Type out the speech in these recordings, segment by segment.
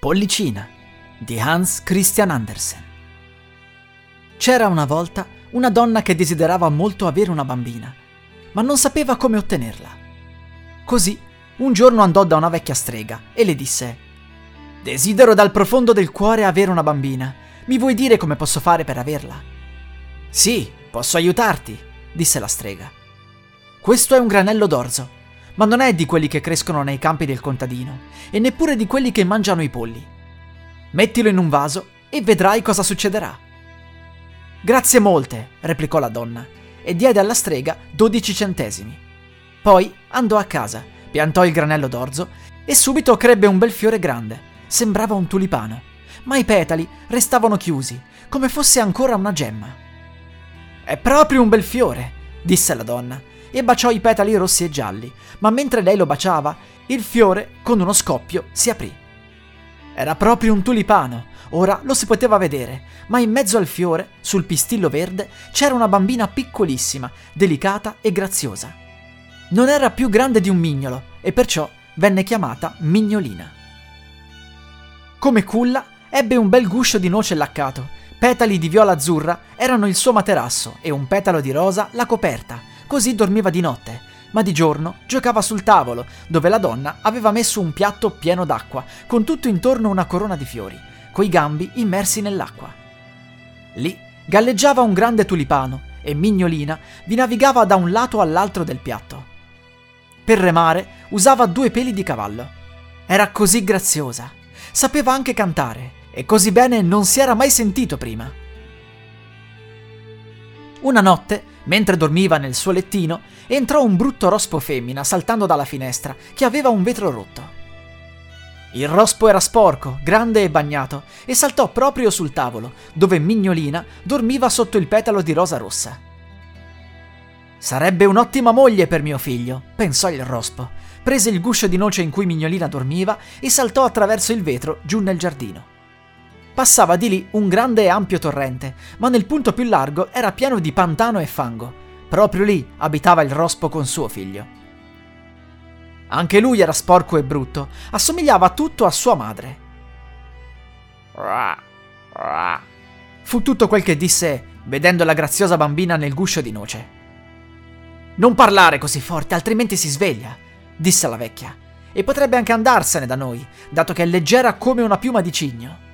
Pollicina di Hans Christian Andersen. C'era una volta una donna che desiderava molto avere una bambina, ma non sapeva come ottenerla. Così un giorno andò da una vecchia strega e le disse: Desidero dal profondo del cuore avere una bambina. Mi vuoi dire come posso fare per averla? Sì, posso aiutarti, disse la strega. Questo è un granello d'orzo ma non è di quelli che crescono nei campi del contadino e neppure di quelli che mangiano i polli. Mettilo in un vaso e vedrai cosa succederà. Grazie molte, replicò la donna e diede alla strega 12 centesimi. Poi andò a casa, piantò il granello d'orzo e subito crebbe un bel fiore grande. Sembrava un tulipano, ma i petali restavano chiusi, come fosse ancora una gemma. È proprio un bel fiore, disse la donna e baciò i petali rossi e gialli, ma mentre lei lo baciava, il fiore, con uno scoppio, si aprì. Era proprio un tulipano, ora lo si poteva vedere, ma in mezzo al fiore, sul pistillo verde, c'era una bambina piccolissima, delicata e graziosa. Non era più grande di un mignolo e perciò venne chiamata Mignolina. Come culla, ebbe un bel guscio di noce laccato, petali di viola azzurra erano il suo materasso e un petalo di rosa la coperta, Così dormiva di notte, ma di giorno giocava sul tavolo, dove la donna aveva messo un piatto pieno d'acqua, con tutto intorno una corona di fiori, coi gambi immersi nell'acqua. Lì galleggiava un grande tulipano e Mignolina vi navigava da un lato all'altro del piatto. Per remare usava due peli di cavallo. Era così graziosa, sapeva anche cantare e così bene non si era mai sentito prima. Una notte Mentre dormiva nel suo lettino, entrò un brutto rospo femmina saltando dalla finestra, che aveva un vetro rotto. Il rospo era sporco, grande e bagnato, e saltò proprio sul tavolo, dove Mignolina dormiva sotto il petalo di rosa rossa. Sarebbe un'ottima moglie per mio figlio, pensò il rospo. Prese il guscio di noce in cui Mignolina dormiva e saltò attraverso il vetro giù nel giardino. Passava di lì un grande e ampio torrente, ma nel punto più largo era pieno di pantano e fango. Proprio lì abitava il rospo con suo figlio. Anche lui era sporco e brutto, assomigliava tutto a sua madre. Fu tutto quel che disse vedendo la graziosa bambina nel guscio di noce. Non parlare così forte, altrimenti si sveglia, disse la vecchia, e potrebbe anche andarsene da noi, dato che è leggera come una piuma di cigno.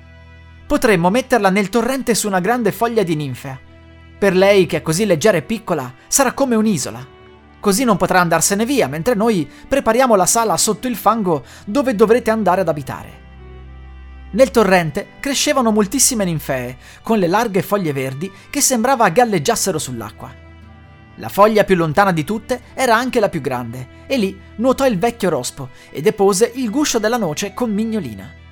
Potremmo metterla nel torrente su una grande foglia di ninfea. Per lei, che è così leggera e piccola, sarà come un'isola. Così non potrà andarsene via, mentre noi prepariamo la sala sotto il fango dove dovrete andare ad abitare. Nel torrente crescevano moltissime ninfee, con le larghe foglie verdi che sembrava galleggiassero sull'acqua. La foglia più lontana di tutte era anche la più grande, e lì nuotò il vecchio rospo e depose il guscio della noce con Mignolina.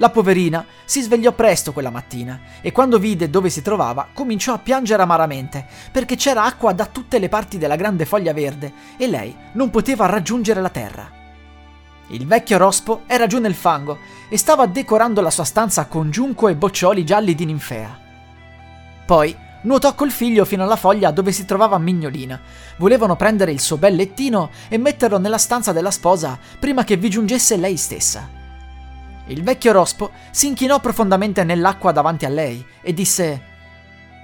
La poverina si svegliò presto quella mattina e quando vide dove si trovava cominciò a piangere amaramente perché c'era acqua da tutte le parti della grande foglia verde e lei non poteva raggiungere la terra. Il vecchio rospo era giù nel fango e stava decorando la sua stanza con giunco e boccioli gialli di ninfea. Poi nuotò col figlio fino alla foglia dove si trovava Mignolina. Volevano prendere il suo bel lettino e metterlo nella stanza della sposa prima che vi giungesse lei stessa. Il vecchio rospo si inchinò profondamente nell'acqua davanti a lei e disse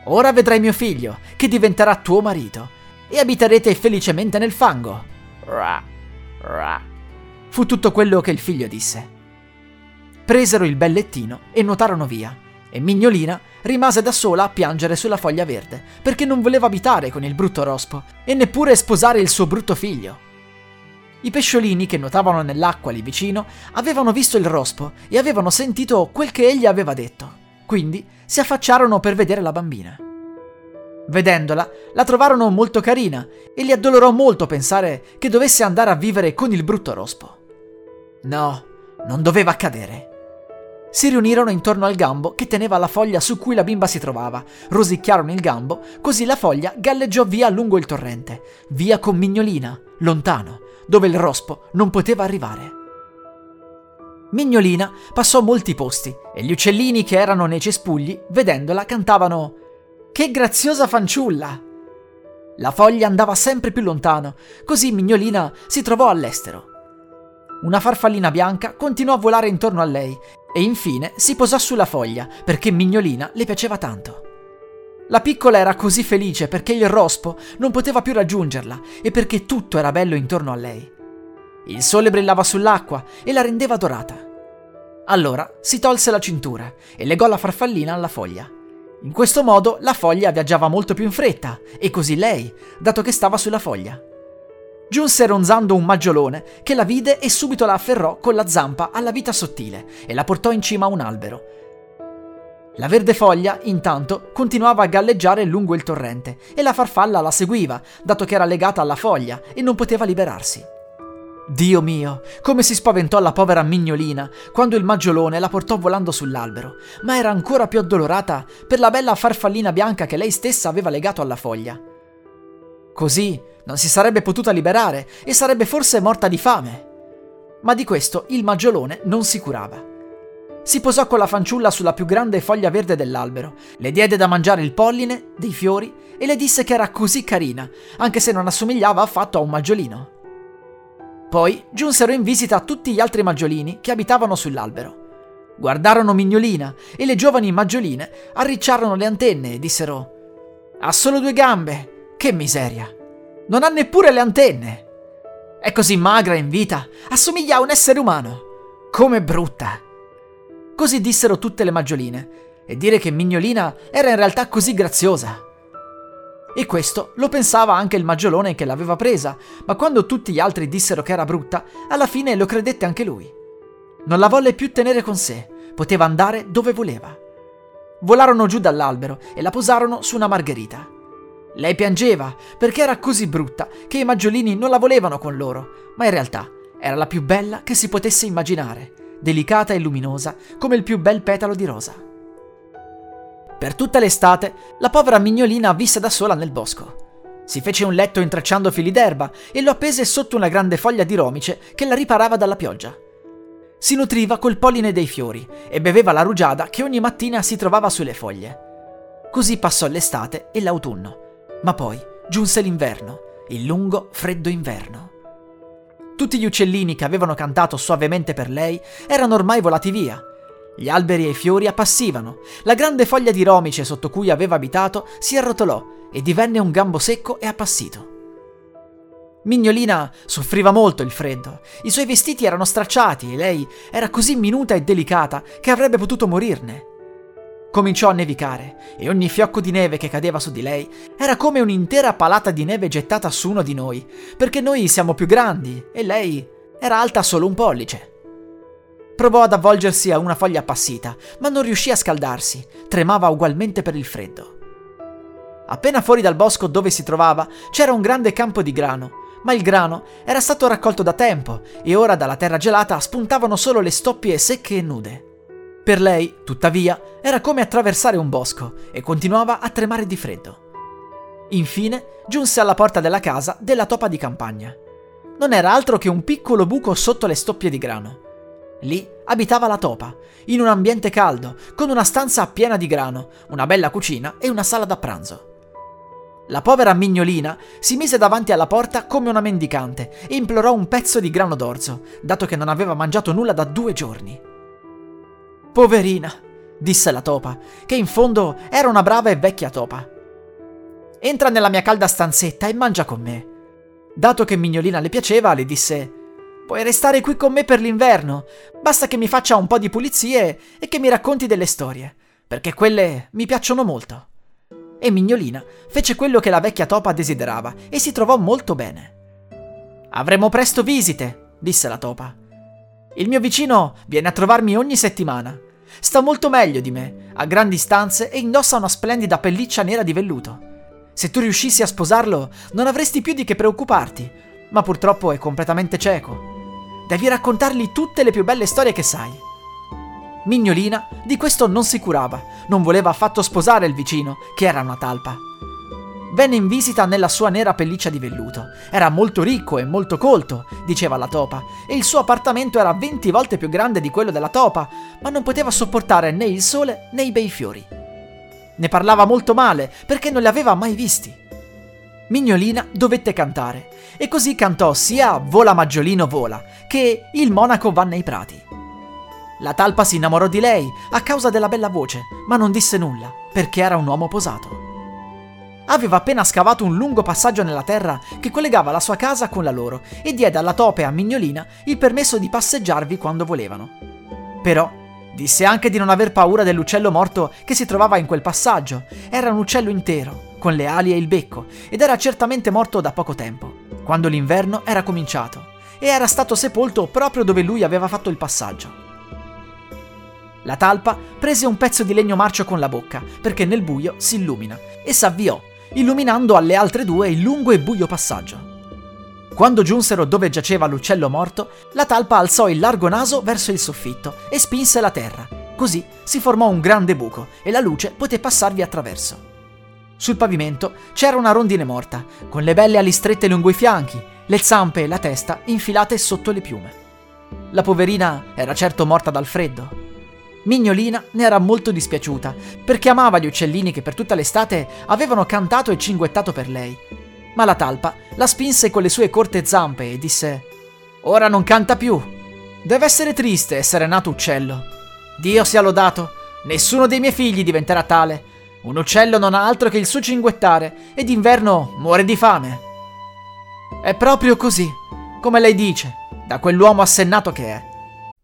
Ora vedrai mio figlio, che diventerà tuo marito, e abiterete felicemente nel fango. Ra, ra. Fu tutto quello che il figlio disse. Presero il bel lettino e nuotarono via, e Mignolina rimase da sola a piangere sulla foglia verde, perché non voleva abitare con il brutto rospo e neppure sposare il suo brutto figlio. I pesciolini che nuotavano nell'acqua lì vicino avevano visto il rospo e avevano sentito quel che egli aveva detto. Quindi si affacciarono per vedere la bambina. Vedendola, la trovarono molto carina e gli addolorò molto pensare che dovesse andare a vivere con il brutto rospo. No, non doveva accadere. si riunirono intorno al gambo che teneva la foglia su cui la bimba si trovava, rosicchiarono il gambo, così la foglia galleggiò via lungo il torrente, via con Mignolina, lontano, dove il rospo non poteva arrivare. Mignolina passò molti posti e gli uccellini che erano nei cespugli, vedendola, cantavano Che graziosa fanciulla! La foglia andava sempre più lontano, così Mignolina si trovò all'estero. Una farfallina bianca continuò a volare intorno a lei e infine si posò sulla foglia perché Mignolina le piaceva tanto. La piccola era così felice perché il rospo non poteva più raggiungerla e perché tutto era bello intorno a lei. Il sole brillava sull'acqua e la rendeva dorata. Allora si tolse la cintura e legò la farfallina alla foglia. In questo modo la foglia viaggiava molto più in fretta e così lei, dato che stava sulla foglia. Giunse ronzando un maggiolone che la vide e subito la afferrò con la zampa alla vita sottile e la portò in cima a un albero. La verde foglia, intanto, continuava a galleggiare lungo il torrente e la farfalla la seguiva, dato che era legata alla foglia e non poteva liberarsi. Dio mio, come si spaventò la povera mignolina quando il maggiolone la portò volando sull'albero, ma era ancora più addolorata per la bella farfallina bianca che lei stessa aveva legato alla foglia. Così non si sarebbe potuta liberare e sarebbe forse morta di fame. Ma di questo il maggiolone non si curava. Si posò con la fanciulla sulla più grande foglia verde dell'albero, le diede da mangiare il polline, dei fiori e le disse che era così carina, anche se non assomigliava affatto a un maggiolino. Poi giunsero in visita tutti gli altri maggiolini che abitavano sull'albero. Guardarono Mignolina e le giovani maggioline arricciarono le antenne e dissero: Ha solo due gambe! Che miseria! Non ha neppure le antenne. È così magra in vita, assomiglia a un essere umano. Come brutta. Così dissero tutte le maggioline, e dire che Mignolina era in realtà così graziosa. E questo lo pensava anche il maggiolone che l'aveva presa, ma quando tutti gli altri dissero che era brutta, alla fine lo credette anche lui. Non la volle più tenere con sé, poteva andare dove voleva. Volarono giù dall'albero e la posarono su una margherita. Lei piangeva perché era così brutta che i maggiolini non la volevano con loro, ma in realtà era la più bella che si potesse immaginare, delicata e luminosa come il più bel petalo di rosa. Per tutta l'estate la povera mignolina visse da sola nel bosco. Si fece un letto intrecciando fili d'erba e lo appese sotto una grande foglia di romice che la riparava dalla pioggia. Si nutriva col polline dei fiori e beveva la rugiada che ogni mattina si trovava sulle foglie. Così passò l'estate e l'autunno ma poi giunse l'inverno, il lungo, freddo inverno. Tutti gli uccellini che avevano cantato suavemente per lei erano ormai volati via. Gli alberi e i fiori appassivano, la grande foglia di romice sotto cui aveva abitato si arrotolò e divenne un gambo secco e appassito. Mignolina soffriva molto il freddo, i suoi vestiti erano stracciati e lei era così minuta e delicata che avrebbe potuto morirne. Cominciò a nevicare e ogni fiocco di neve che cadeva su di lei era come un'intera palata di neve gettata su uno di noi, perché noi siamo più grandi e lei era alta solo un pollice. Provò ad avvolgersi a una foglia appassita, ma non riuscì a scaldarsi, tremava ugualmente per il freddo. Appena fuori dal bosco dove si trovava c'era un grande campo di grano, ma il grano era stato raccolto da tempo e ora dalla terra gelata spuntavano solo le stoppie secche e nude. Per lei, tuttavia, era come attraversare un bosco e continuava a tremare di freddo. Infine giunse alla porta della casa della topa di campagna. Non era altro che un piccolo buco sotto le stoppie di grano. Lì abitava la topa, in un ambiente caldo, con una stanza piena di grano, una bella cucina e una sala da pranzo. La povera mignolina si mise davanti alla porta come una mendicante e implorò un pezzo di grano d'orzo, dato che non aveva mangiato nulla da due giorni. Poverina, disse la topa, che in fondo era una brava e vecchia topa. Entra nella mia calda stanzetta e mangia con me. Dato che Mignolina le piaceva, le disse: Puoi restare qui con me per l'inverno, basta che mi faccia un po' di pulizie e che mi racconti delle storie, perché quelle mi piacciono molto. E Mignolina fece quello che la vecchia topa desiderava e si trovò molto bene. Avremo presto visite, disse la topa. Il mio vicino viene a trovarmi ogni settimana. Sta molto meglio di me, ha grandi stanze e indossa una splendida pelliccia nera di velluto. Se tu riuscissi a sposarlo, non avresti più di che preoccuparti, ma purtroppo è completamente cieco. Devi raccontargli tutte le più belle storie che sai. Mignolina di questo non si curava, non voleva affatto sposare il vicino, che era una talpa. Venne in visita nella sua nera pelliccia di velluto. Era molto ricco e molto colto, diceva la topa, e il suo appartamento era 20 volte più grande di quello della topa, ma non poteva sopportare né il sole né i bei fiori. Ne parlava molto male perché non li aveva mai visti. Mignolina dovette cantare e così cantò sia Vola Maggiolino vola che Il monaco va nei prati. La talpa si innamorò di lei a causa della bella voce, ma non disse nulla perché era un uomo posato. Aveva appena scavato un lungo passaggio nella terra che collegava la sua casa con la loro e diede alla tope a Mignolina il permesso di passeggiarvi quando volevano. Però disse anche di non aver paura dell'uccello morto che si trovava in quel passaggio. Era un uccello intero, con le ali e il becco, ed era certamente morto da poco tempo, quando l'inverno era cominciato, e era stato sepolto proprio dove lui aveva fatto il passaggio. La talpa prese un pezzo di legno marcio con la bocca, perché nel buio si illumina, e s'avviò illuminando alle altre due il lungo e buio passaggio. Quando giunsero dove giaceva l'uccello morto, la talpa alzò il largo naso verso il soffitto e spinse la terra. Così si formò un grande buco e la luce poté passarvi attraverso. Sul pavimento c'era una rondine morta, con le belle ali strette lungo i fianchi, le zampe e la testa infilate sotto le piume. La poverina era certo morta dal freddo, Mignolina ne era molto dispiaciuta, perché amava gli uccellini che per tutta l'estate avevano cantato e cinguettato per lei. Ma la talpa la spinse con le sue corte zampe e disse: Ora non canta più. Deve essere triste essere nato uccello. Dio sia lodato, nessuno dei miei figli diventerà tale. Un uccello non ha altro che il suo cinguettare e d'inverno muore di fame. È proprio così, come lei dice, da quell'uomo assennato che è.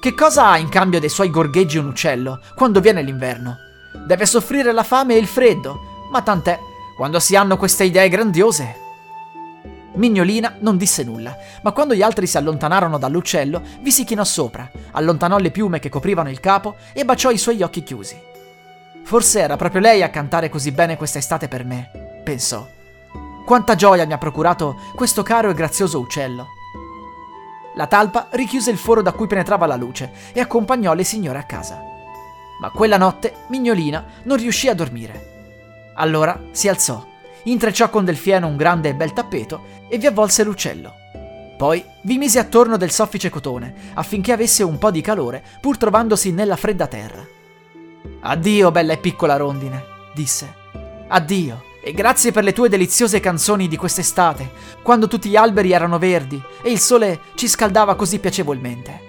Che cosa ha in cambio dei suoi gorgheggi un uccello quando viene l'inverno? Deve soffrire la fame e il freddo, ma tant'è, quando si hanno queste idee grandiose. Mignolina non disse nulla, ma quando gli altri si allontanarono dall'uccello, vi si chinò sopra, allontanò le piume che coprivano il capo e baciò i suoi occhi chiusi. Forse era proprio lei a cantare così bene quest'estate per me, pensò. Quanta gioia mi ha procurato questo caro e grazioso uccello. La talpa richiuse il foro da cui penetrava la luce e accompagnò le signore a casa. Ma quella notte Mignolina non riuscì a dormire. Allora si alzò, intrecciò con del fieno un grande e bel tappeto e vi avvolse l'uccello. Poi vi mise attorno del soffice cotone affinché avesse un po' di calore pur trovandosi nella fredda terra. Addio, bella e piccola rondine, disse. Addio e grazie per le tue deliziose canzoni di quest'estate, quando tutti gli alberi erano verdi e il sole ci scaldava così piacevolmente.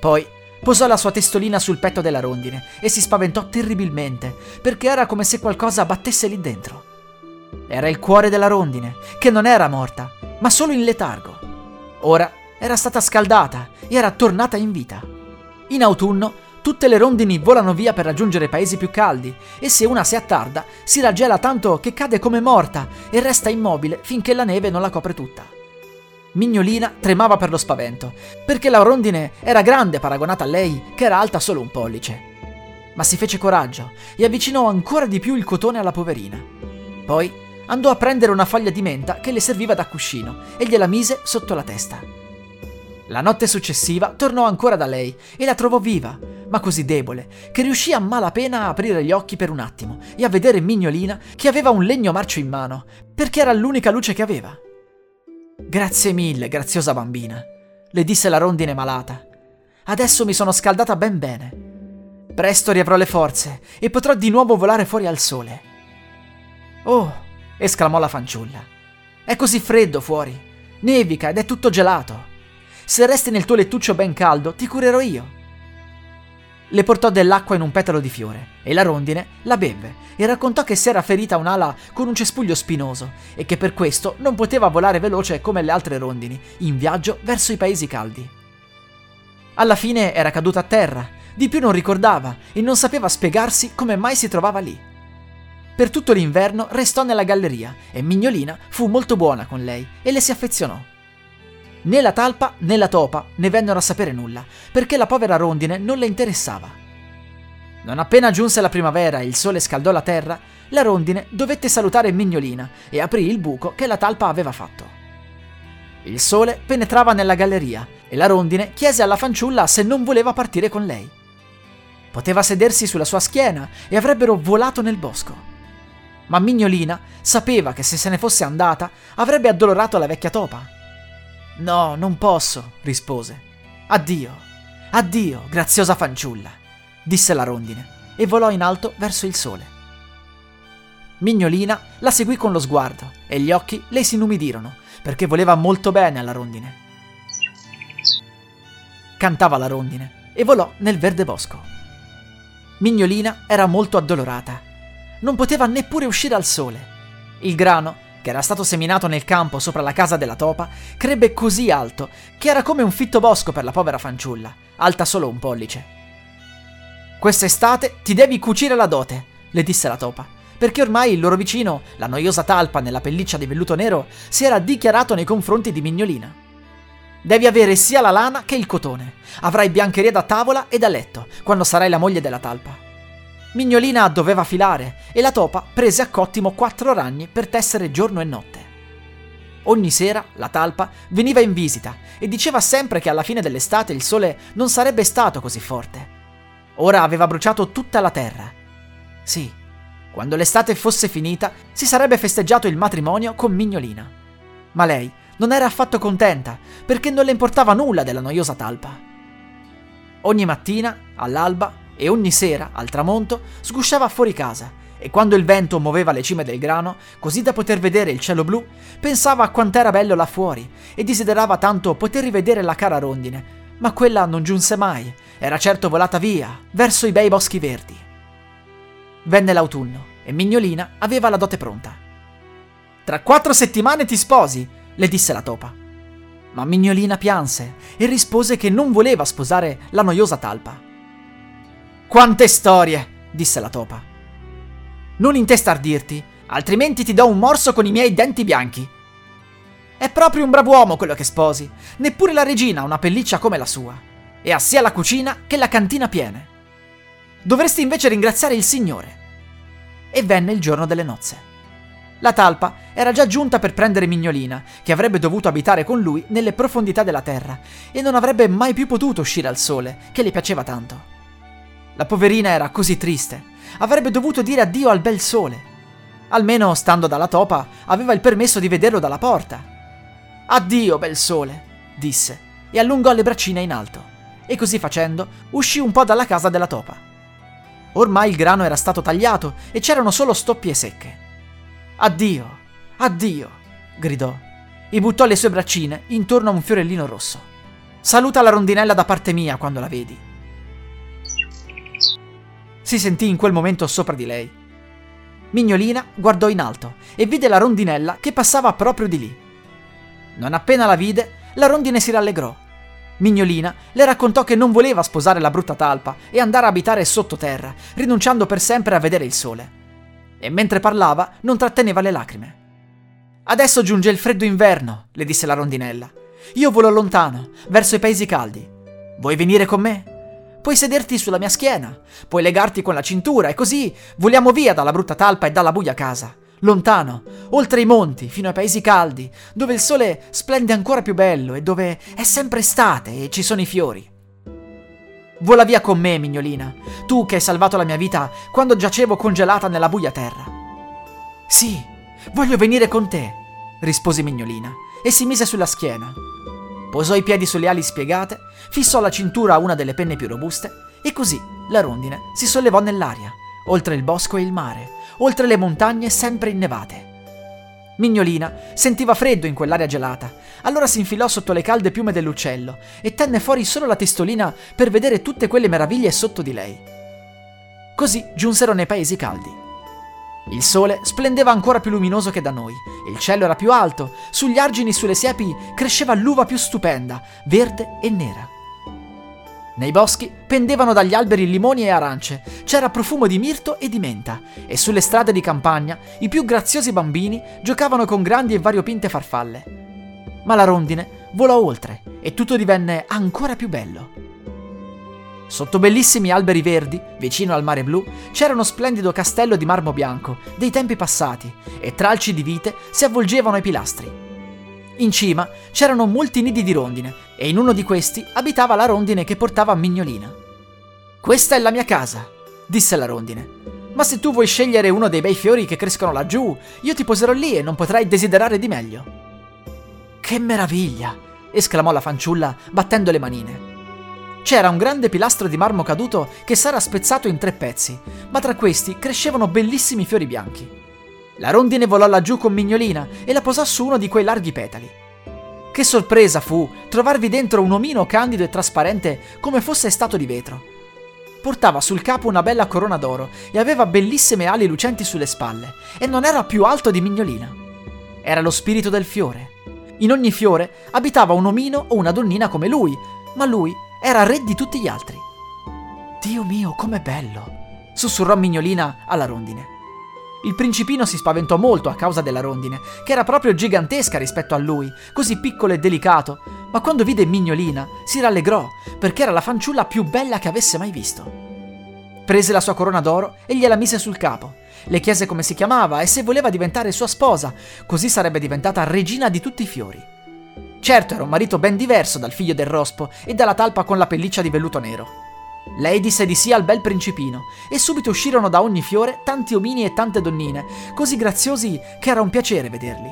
Poi posò la sua testolina sul petto della rondine e si spaventò terribilmente, perché era come se qualcosa battesse lì dentro. Era il cuore della rondine, che non era morta, ma solo in letargo. Ora era stata scaldata e era tornata in vita. In autunno Tutte le rondini volano via per raggiungere paesi più caldi e se una si attarda si raggela tanto che cade come morta e resta immobile finché la neve non la copre tutta. Mignolina tremava per lo spavento, perché la rondine era grande paragonata a lei, che era alta solo un pollice. Ma si fece coraggio e avvicinò ancora di più il cotone alla poverina. Poi andò a prendere una foglia di menta che le serviva da cuscino e gliela mise sotto la testa. La notte successiva tornò ancora da lei e la trovò viva, ma così debole, che riuscì a malapena a aprire gli occhi per un attimo e a vedere Mignolina che aveva un legno marcio in mano, perché era l'unica luce che aveva. Grazie mille, graziosa bambina, le disse la rondine malata. Adesso mi sono scaldata ben bene. Presto riavrò le forze e potrò di nuovo volare fuori al sole. Oh, esclamò la fanciulla. È così freddo fuori. Nevica ed è tutto gelato. Se resti nel tuo lettuccio ben caldo, ti curerò io. Le portò dell'acqua in un petalo di fiore e la rondine la bevve e raccontò che si era ferita un'ala con un cespuglio spinoso e che per questo non poteva volare veloce come le altre rondini in viaggio verso i paesi caldi. Alla fine era caduta a terra, di più non ricordava e non sapeva spiegarsi come mai si trovava lì. Per tutto l'inverno restò nella galleria e Mignolina fu molto buona con lei e le si affezionò. Né la talpa né la topa ne vennero a sapere nulla, perché la povera rondine non le interessava. Non appena giunse la primavera e il sole scaldò la terra, la rondine dovette salutare Mignolina e aprì il buco che la talpa aveva fatto. Il sole penetrava nella galleria e la rondine chiese alla fanciulla se non voleva partire con lei. Poteva sedersi sulla sua schiena e avrebbero volato nel bosco. Ma Mignolina sapeva che se se ne fosse andata avrebbe addolorato la vecchia topa. No, non posso, rispose. Addio, addio, graziosa fanciulla, disse la rondine e volò in alto verso il sole. Mignolina la seguì con lo sguardo e gli occhi le si inumidirono perché voleva molto bene alla rondine. Cantava la rondine e volò nel verde bosco. Mignolina era molto addolorata. Non poteva neppure uscire al sole. Il grano, che era stato seminato nel campo sopra la casa della topa, crebbe così alto che era come un fitto bosco per la povera fanciulla, alta solo un pollice. Quest'estate ti devi cucire la dote, le disse la topa perché ormai il loro vicino, la noiosa talpa nella pelliccia di velluto nero, si era dichiarato nei confronti di Mignolina. Devi avere sia la lana che il cotone. Avrai biancheria da tavola e da letto, quando sarai la moglie della talpa. Mignolina doveva filare e la topa prese a cottimo quattro ragni per tessere giorno e notte. Ogni sera la talpa veniva in visita e diceva sempre che alla fine dell'estate il sole non sarebbe stato così forte. Ora aveva bruciato tutta la terra. Sì, quando l'estate fosse finita, si sarebbe festeggiato il matrimonio con Mignolina. Ma lei non era affatto contenta, perché non le importava nulla della noiosa talpa. Ogni mattina, all'alba e ogni sera, al tramonto, sgusciava fuori casa e quando il vento muoveva le cime del grano, così da poter vedere il cielo blu, pensava a quant'era bello là fuori e desiderava tanto poter rivedere la cara rondine, ma quella non giunse mai, era certo volata via, verso i bei boschi verdi. Venne l'autunno e Mignolina aveva la dote pronta. Tra quattro settimane ti sposi, le disse la topa. Ma Mignolina pianse e rispose che non voleva sposare la noiosa talpa. Quante storie, disse la topa. Non intestardirti, altrimenti ti do un morso con i miei denti bianchi. È proprio un brav'uomo quello che sposi, neppure la regina ha una pelliccia come la sua, e ha sia la cucina che la cantina piene. Dovresti invece ringraziare il Signore. E venne il giorno delle nozze. La talpa era già giunta per prendere Mignolina, che avrebbe dovuto abitare con lui nelle profondità della terra, e non avrebbe mai più potuto uscire al sole, che le piaceva tanto. La poverina era così triste, avrebbe dovuto dire addio al bel sole. Almeno, stando dalla topa, aveva il permesso di vederlo dalla porta. Addio, bel sole, disse, e allungò le braccine in alto, e così facendo uscì un po' dalla casa della topa. Ormai il grano era stato tagliato e c'erano solo stoppie secche. Addio, addio, gridò e buttò le sue braccine intorno a un fiorellino rosso. Saluta la rondinella da parte mia quando la vedi. Si sentì in quel momento sopra di lei. Mignolina guardò in alto e vide la rondinella che passava proprio di lì. Non appena la vide, la rondine si rallegrò Mignolina le raccontò che non voleva sposare la brutta talpa e andare a abitare sottoterra, rinunciando per sempre a vedere il sole. E mentre parlava non tratteneva le lacrime. Adesso giunge il freddo inverno, le disse la rondinella. Io volo lontano, verso i paesi caldi. Vuoi venire con me? Puoi sederti sulla mia schiena, puoi legarti con la cintura e così voliamo via dalla brutta talpa e dalla buia casa lontano, oltre i monti, fino ai paesi caldi, dove il sole splende ancora più bello e dove è sempre estate e ci sono i fiori. Vola via con me, mignolina, tu che hai salvato la mia vita quando giacevo congelata nella buia terra. Sì, voglio venire con te, rispose Mignolina e si mise sulla schiena. Posò i piedi sulle ali spiegate, fissò la cintura a una delle penne più robuste e così la rondine si sollevò nell'aria, oltre il bosco e il mare, oltre le montagne sempre innevate. Mignolina sentiva freddo in quell'aria gelata, allora si infilò sotto le calde piume dell'uccello e tenne fuori solo la testolina per vedere tutte quelle meraviglie sotto di lei. Così giunsero nei paesi caldi. Il sole splendeva ancora più luminoso che da noi, il cielo era più alto, sugli argini e sulle siepi cresceva l'uva più stupenda, verde e nera. Nei boschi pendevano dagli alberi limoni e arance, c'era profumo di mirto e di menta, e sulle strade di campagna i più graziosi bambini giocavano con grandi e variopinte farfalle. Ma la rondine volò oltre e tutto divenne ancora più bello. Sotto bellissimi alberi verdi, vicino al mare blu, c'era uno splendido castello di marmo bianco, dei tempi passati, e tralci di vite si avvolgevano ai pilastri. In cima c'erano molti nidi di rondine, e in uno di questi abitava la rondine che portava Mignolina. Questa è la mia casa, disse la rondine. Ma se tu vuoi scegliere uno dei bei fiori che crescono laggiù, io ti poserò lì e non potrai desiderare di meglio. Che meraviglia! esclamò la fanciulla battendo le manine c'era un grande pilastro di marmo caduto che s'era spezzato in tre pezzi, ma tra questi crescevano bellissimi fiori bianchi. La rondine volò laggiù con Mignolina e la posò su uno di quei larghi petali. Che sorpresa fu trovarvi dentro un omino candido e trasparente come fosse stato di vetro. Portava sul capo una bella corona d'oro e aveva bellissime ali lucenti sulle spalle, e non era più alto di Mignolina. Era lo spirito del fiore. In ogni fiore abitava un omino o una donnina come lui, ma lui era re di tutti gli altri. Dio mio, com'è bello! sussurrò Mignolina alla rondine. Il principino si spaventò molto a causa della rondine, che era proprio gigantesca rispetto a lui, così piccolo e delicato, ma quando vide Mignolina si rallegrò, perché era la fanciulla più bella che avesse mai visto. Prese la sua corona d'oro e gliela mise sul capo. Le chiese come si chiamava e se voleva diventare sua sposa, così sarebbe diventata regina di tutti i fiori. Certo era un marito ben diverso dal figlio del rospo e dalla talpa con la pelliccia di velluto nero. Lei disse di sì al bel principino e subito uscirono da ogni fiore tanti omini e tante donnine, così graziosi che era un piacere vederli.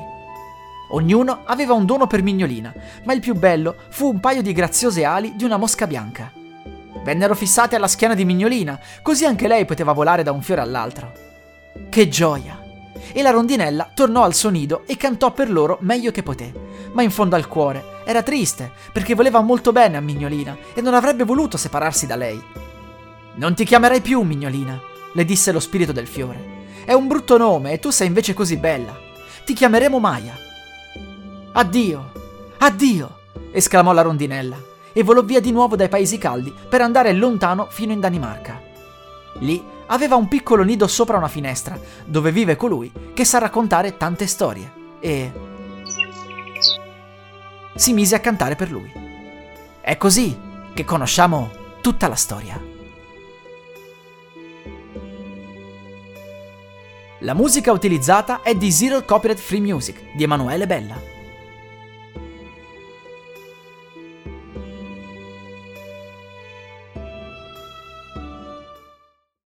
Ognuno aveva un dono per Mignolina, ma il più bello fu un paio di graziose ali di una mosca bianca. Vennero fissate alla schiena di Mignolina, così anche lei poteva volare da un fiore all'altro. Che gioia! E la rondinella tornò al suo nido e cantò per loro meglio che poté ma in fondo al cuore era triste perché voleva molto bene a Mignolina e non avrebbe voluto separarsi da lei. Non ti chiamerai più Mignolina, le disse lo spirito del fiore. È un brutto nome e tu sei invece così bella. Ti chiameremo Maya. Addio, addio, esclamò la rondinella e volò via di nuovo dai paesi caldi per andare lontano fino in Danimarca. Lì aveva un piccolo nido sopra una finestra dove vive colui che sa raccontare tante storie e si mise a cantare per lui. È così che conosciamo tutta la storia. La musica utilizzata è di Zero Copyright Free Music di Emanuele Bella.